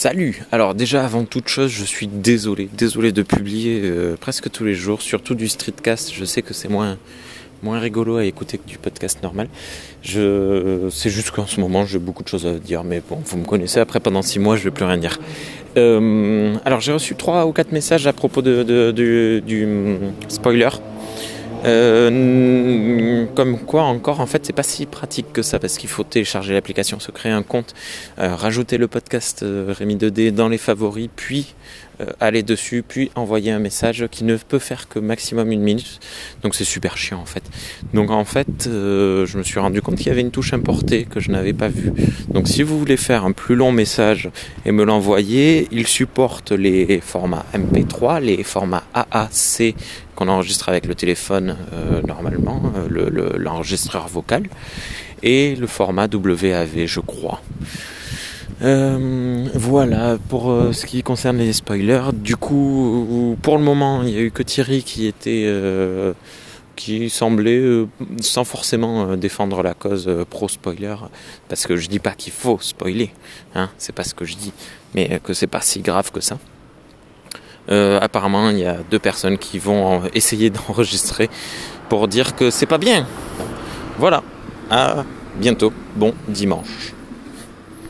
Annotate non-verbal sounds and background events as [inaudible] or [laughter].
Salut Alors déjà avant toute chose je suis désolé, désolé de publier euh, presque tous les jours, surtout du streetcast, je sais que c'est moins, moins rigolo à écouter que du podcast normal. Je, c'est juste qu'en ce moment j'ai beaucoup de choses à dire, mais bon, vous me connaissez, après pendant six mois je vais plus rien dire. Euh, alors j'ai reçu trois ou quatre messages à propos de, du hum, spoiler euh, comme quoi encore en fait c'est pas si pratique que ça parce qu'il faut télécharger l'application, se créer un compte, euh, rajouter le podcast euh, Rémi 2D dans les favoris, puis aller dessus, puis envoyer un message qui ne peut faire que maximum une minute. Donc c'est super chiant en fait. Donc en fait je me suis rendu compte qu'il y avait une touche importée que je n'avais pas vue. Donc si vous voulez faire un plus long message et me l'envoyer, il supporte les formats MP3, les formats AAC qu'on enregistre avec le téléphone euh, normalement, euh, l'enregistreur vocal, et le format WAV, je crois. Euh, voilà pour ce qui concerne les spoilers. Du coup, pour le moment, il n'y a eu que Thierry qui était qui semblait sans forcément défendre la cause pro spoiler parce que je dis pas qu'il faut spoiler hein, c'est pas ce que je dis mais que c'est pas si grave que ça euh, apparemment, il y a deux personnes qui vont essayer [laughs] d'enregistrer pour dire que c'est pas bien. Voilà. À bientôt. Bon dimanche.